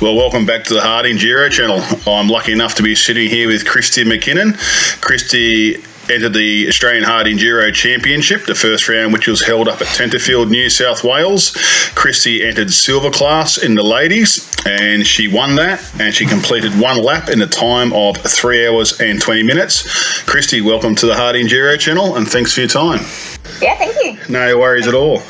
Well, welcome back to the Hard Enduro channel. I'm lucky enough to be sitting here with Kristie McKinnon. Kristie entered the Australian Hard Enduro Championship, the first round which was held up at Tenterfield, New South Wales. Kristie entered silver class in the ladies and she won that and she completed one lap in a time of 3 hours and 20 minutes. Kristie, welcome to the Hard Enduro channel and thanks for your time. Yeah, thank you. No worries at all.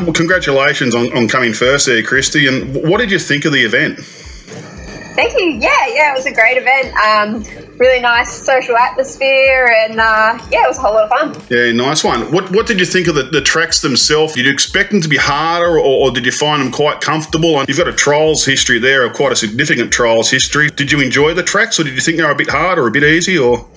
Well, congratulations on, on coming first there, Kristie. And what did you think of the event? Thank you. Yeah, yeah, it was a great event. Um, really nice social atmosphere, and uh, yeah, it was a whole lot of fun. Yeah, nice one. What What did you think of the, the tracks themselves? Did you expect them to be harder, or, or did you find them quite comfortable? And you've got a trials history there, of quite a significant trials history. Did you enjoy the tracks, or did you think they were a bit hard or a bit easy, or?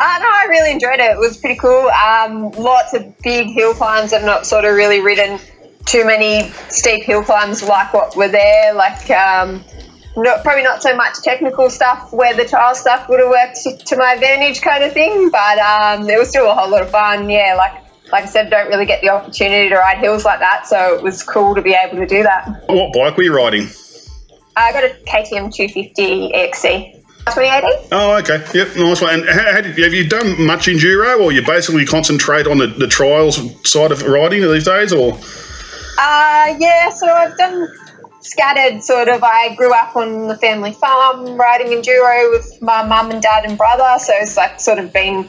Uh, no, I really enjoyed it. It was pretty cool. Um, lots of big hill climbs. I've not sort of really ridden too many steep hill climbs like what were there. Like, um, not, probably not so much technical stuff where the trial stuff would have worked to my advantage, kind of thing. But um, it was still a whole lot of fun. Yeah, like like I said, don't really get the opportunity to ride hills like that, so it was cool to be able to do that. What bike were you riding? I got a KTM 250 EXC. 2018. Oh, okay. Yep, nice one. And how, how did, have you done much enduro, or you basically concentrate on the, the trials side of riding these days, or? Uh, yeah, so I've done scattered sort of. I grew up on the family farm riding enduro with my mum and dad and brother, so it's like sort of been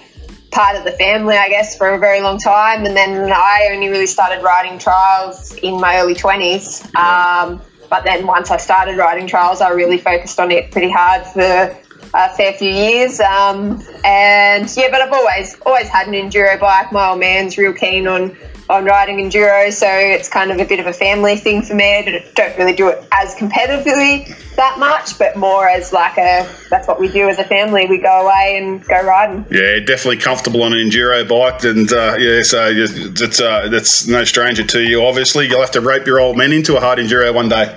part of the family, I guess, for a very long time. And then I only really started riding trials in my early 20s. Um, but then once I started riding trials, I really focused on it pretty hard for a fair few years. Um, and yeah, but I've always always had an enduro bike. My old man's real keen on on riding enduro, so it's kind of a bit of a family thing for me. I don't really do it as competitively that much, but more as like a that's what we do as a family. We go away and go riding. Yeah, definitely comfortable on an enduro bike, and uh, yeah, so it's uh, that's no stranger to you. Obviously, you'll have to rope your old man into a hard enduro one day.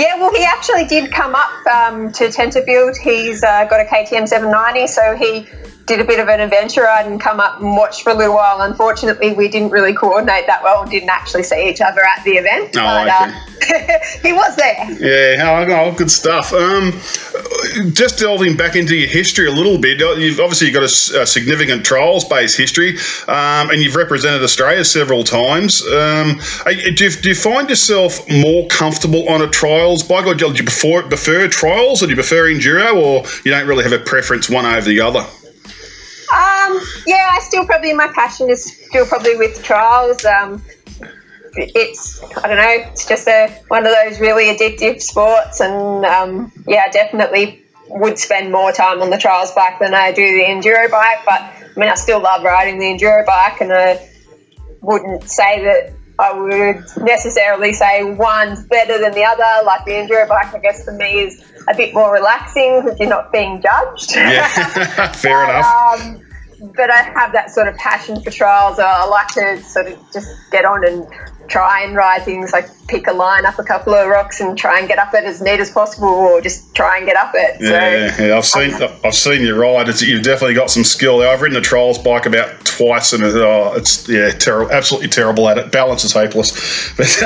Yeah, well, he actually did come up um, to Tenterfield. He's uh, got a KTM 790, so he did a bit of an adventure ride and come up and watch for a little while. Unfortunately, we didn't really coordinate that well and didn't actually see each other at the event. Oh, but, okay. uh, he was there. Yeah, oh, good stuff. Um, just delving back into your history a little bit, obviously, you've obviously got a, a significant trials-based history, um, and you've represented Australia several times. Um, do, you, do, you, find yourself more comfortable on a trials bike, or do you prefer, prefer trials, or do you prefer enduro, or you don't really have a preference one over the other? Yeah, I still probably my passion is still probably with trials. Um, it's I don't know, it's just a one of those really addictive sports, and um, yeah, definitely would spend more time on the trials bike than I do the enduro bike. But I mean, I still love riding the enduro bike, and I wouldn't say that I would necessarily say one's better than the other. Like the enduro bike, I guess for me is a bit more relaxing because you're not being judged. Yeah, fair but, enough. Um, but I have that sort of passion for trials. I like to sort of just get on and try and ride things like pick a line up a couple of rocks and try and get up it as neat as possible, or just try and get up it. Yeah, so, yeah I've seen um, I've seen you ride. It's, you've definitely got some skill. I've ridden a trials bike about twice, and oh, it's yeah, terrible, absolutely terrible at it. Balance is hopeless. But,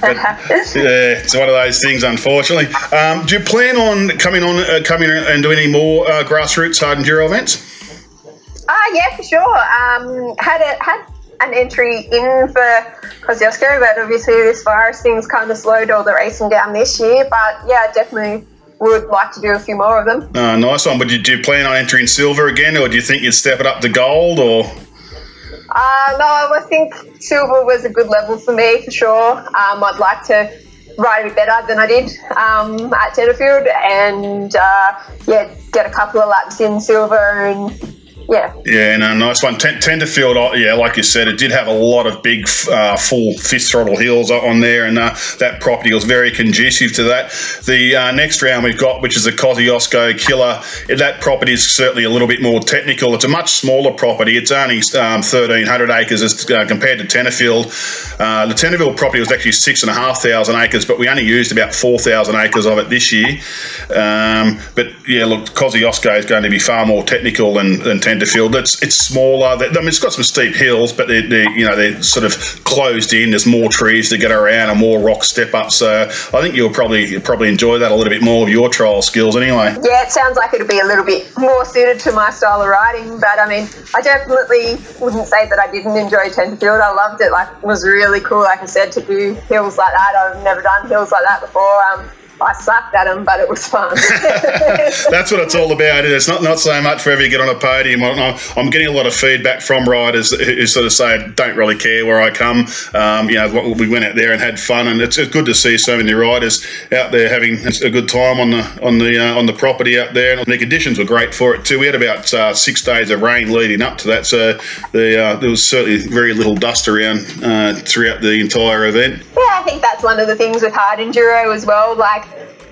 but yeah, it's one of those things, unfortunately. Um, do you plan on coming on uh, coming and doing any more uh, grassroots hard enduro events? Ah, uh, yeah, for sure. Um, had a had an entry in for Kosciuszko, but obviously this virus thing's kind of slowed all the racing down this year. But yeah, definitely would like to do a few more of them. Oh, nice one. But do you plan on entering silver again, or do you think you'd step it up to gold, or? Uh, no, I think silver was a good level for me for sure. Um, I'd like to ride a bit better than I did um, at Tenterfield and uh, yeah, get a couple of laps in silver and yeah. Yeah, no, nice one. Tenterfield, oh, yeah, like you said, it did have a lot of big, uh, full fist throttle hills on there, and uh, that property was very conducive to that. The uh, next round we've got, which is the Kosciuszko Killer, that property is certainly a little bit more technical. It's a much smaller property. It's only um, 1,300 acres as, uh, compared to Tenterfield. Uh, the Tenterfield property was actually 6,500 acres, but we only used about 4,000 acres of it this year. Um, but yeah, look, Kosciuszko is going to be far more technical than, than Tenterfield Tenterfield. It's it's smaller. I mean, it's got some steep hills, but they're, they're, you know they're sort of closed in. There's more trees to get around and more rock step up. So I think you'll probably you'll probably enjoy that a little bit more of your trial skills anyway. Yeah, it sounds like it'll be a little bit more suited to my style of riding. But I mean, I definitely wouldn't say that I didn't enjoy Tenterfield. I loved it. Like, it was really cool. Like I said, to do hills like that. I've never done hills like that before. Um, I sucked at them, but it was fun. That's what it's all about. It's not not so much whether you get on a podium. I'm getting a lot of feedback from riders who sort of say, "Don't really care where I come." Um, you know, we went out there and had fun, and it's, good to see so many riders out there having a good time on the on the uh, on the property out there. And the conditions were great for it too. We had about uh, six days of rain leading up to that, so the, uh, there was certainly very little dust around uh, throughout the entire event. Yeah, I think that's one of the things with hard enduro as well. Like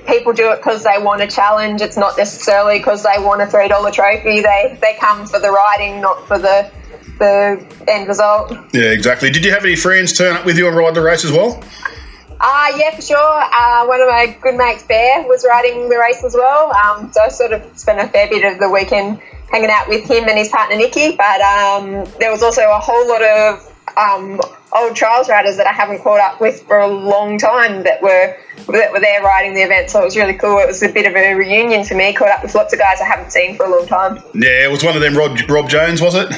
people do it because they want a challenge. It's not necessarily because they want a three dollar trophy. They they come for the riding, not for the the end result. Yeah, exactly. Did you have any friends turn up with you and ride the race as well? Uh, yeah, for sure. Uh, one of my good mates, Bear, was riding the race as well. Um, so I sort of spent a fair bit of the weekend hanging out with him and his partner Nikki. But um, there was also a whole lot of um, old trials riders that I haven't caught up with for a long time that were that were there riding the event. So it was really cool. It was a bit of a reunion for me. Caught up with lots of guys I haven't seen for a long time. Yeah, it was one of them. Rob, Rob Jones, was it?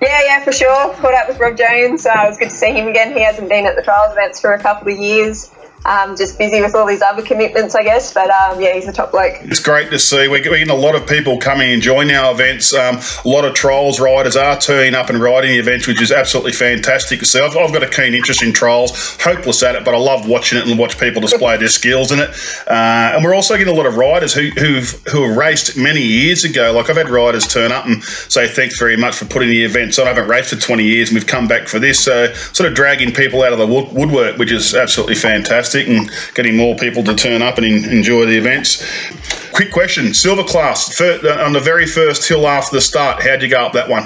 Yeah, yeah, for sure. Caught up with Rob Jones. Uh, it was good to see him again. He hasn't been at the trials events for a couple of years um, just busy with all these other commitments, I guess. But um, yeah, he's a top bloke. It's great to see. We're getting a lot of people coming and joining our events. Um, a lot of trials riders are turning up and riding the events, which is absolutely fantastic to see. I've, I've, got a keen interest in trials, hopeless at it, but I love watching it and watch people display their skills in it. Uh, and we're also getting a lot of riders who, who've who have raced many years ago. Like I've had riders turn up and say thanks very much for putting the events on. I haven't raced for 20 years and we've come back for this. So sort of dragging people out of the woodwork, which is absolutely fantastic fantastic and getting more people to turn up and in, enjoy the events. Quick question Silver class, uh, on the very first hill after the start, how'd you go up that one?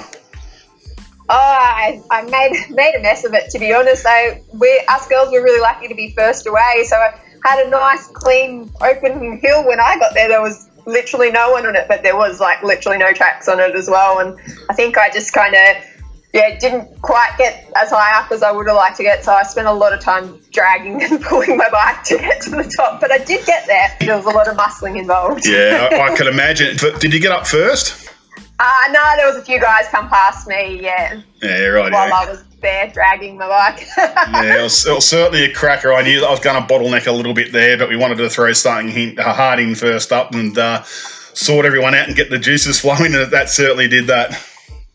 Oh, I, I made made a mess of it to be honest. I, we us girls were really lucky to be first away, so I had a nice, clean, open hill when I got there. There was literally no one on it, but there was like literally no tracks on it as well. And I think I just kind of yeah, didn't quite get as high up as I would have liked to get. So I spent a lot of time dragging and pulling my bike to get to the top. But I did get there. There was a lot of muscling involved. Yeah, I, I can imagine. Did you get up first? Uh, no, there was a few guys come past me, yeah. Yeah, right. While yeah. I was there dragging my bike. yeah, it was, it was, certainly a cracker. I knew I was going to bottleneck a little bit there, but we wanted to throw something hard in first up and uh, sort everyone out and get the juices flowing, and that certainly did that.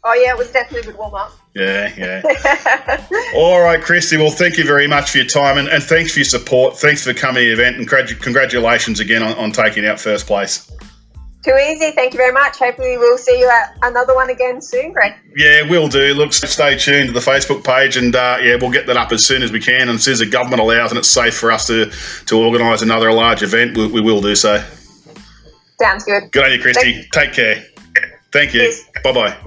Oh yeah, it was definitely a good warm up. Yeah, yeah. All right, Kristie. Well, thank you very much for your time and, and thanks for your support. Thanks for coming to the event and congratulations again on, on taking out first place. Too easy. Thank you very much. Hopefully, we'll see you at another one again soon, Greg. Yeah, we'll do. Look, stay tuned to the Facebook page, and uh, yeah, we'll get that up as soon as we can. And as soon as the government allows and it's safe for us to to organise another large event, we, we, will do so. Sounds good. Good on you, Kristie. Thanks. Take care. Thank you. Bye bye.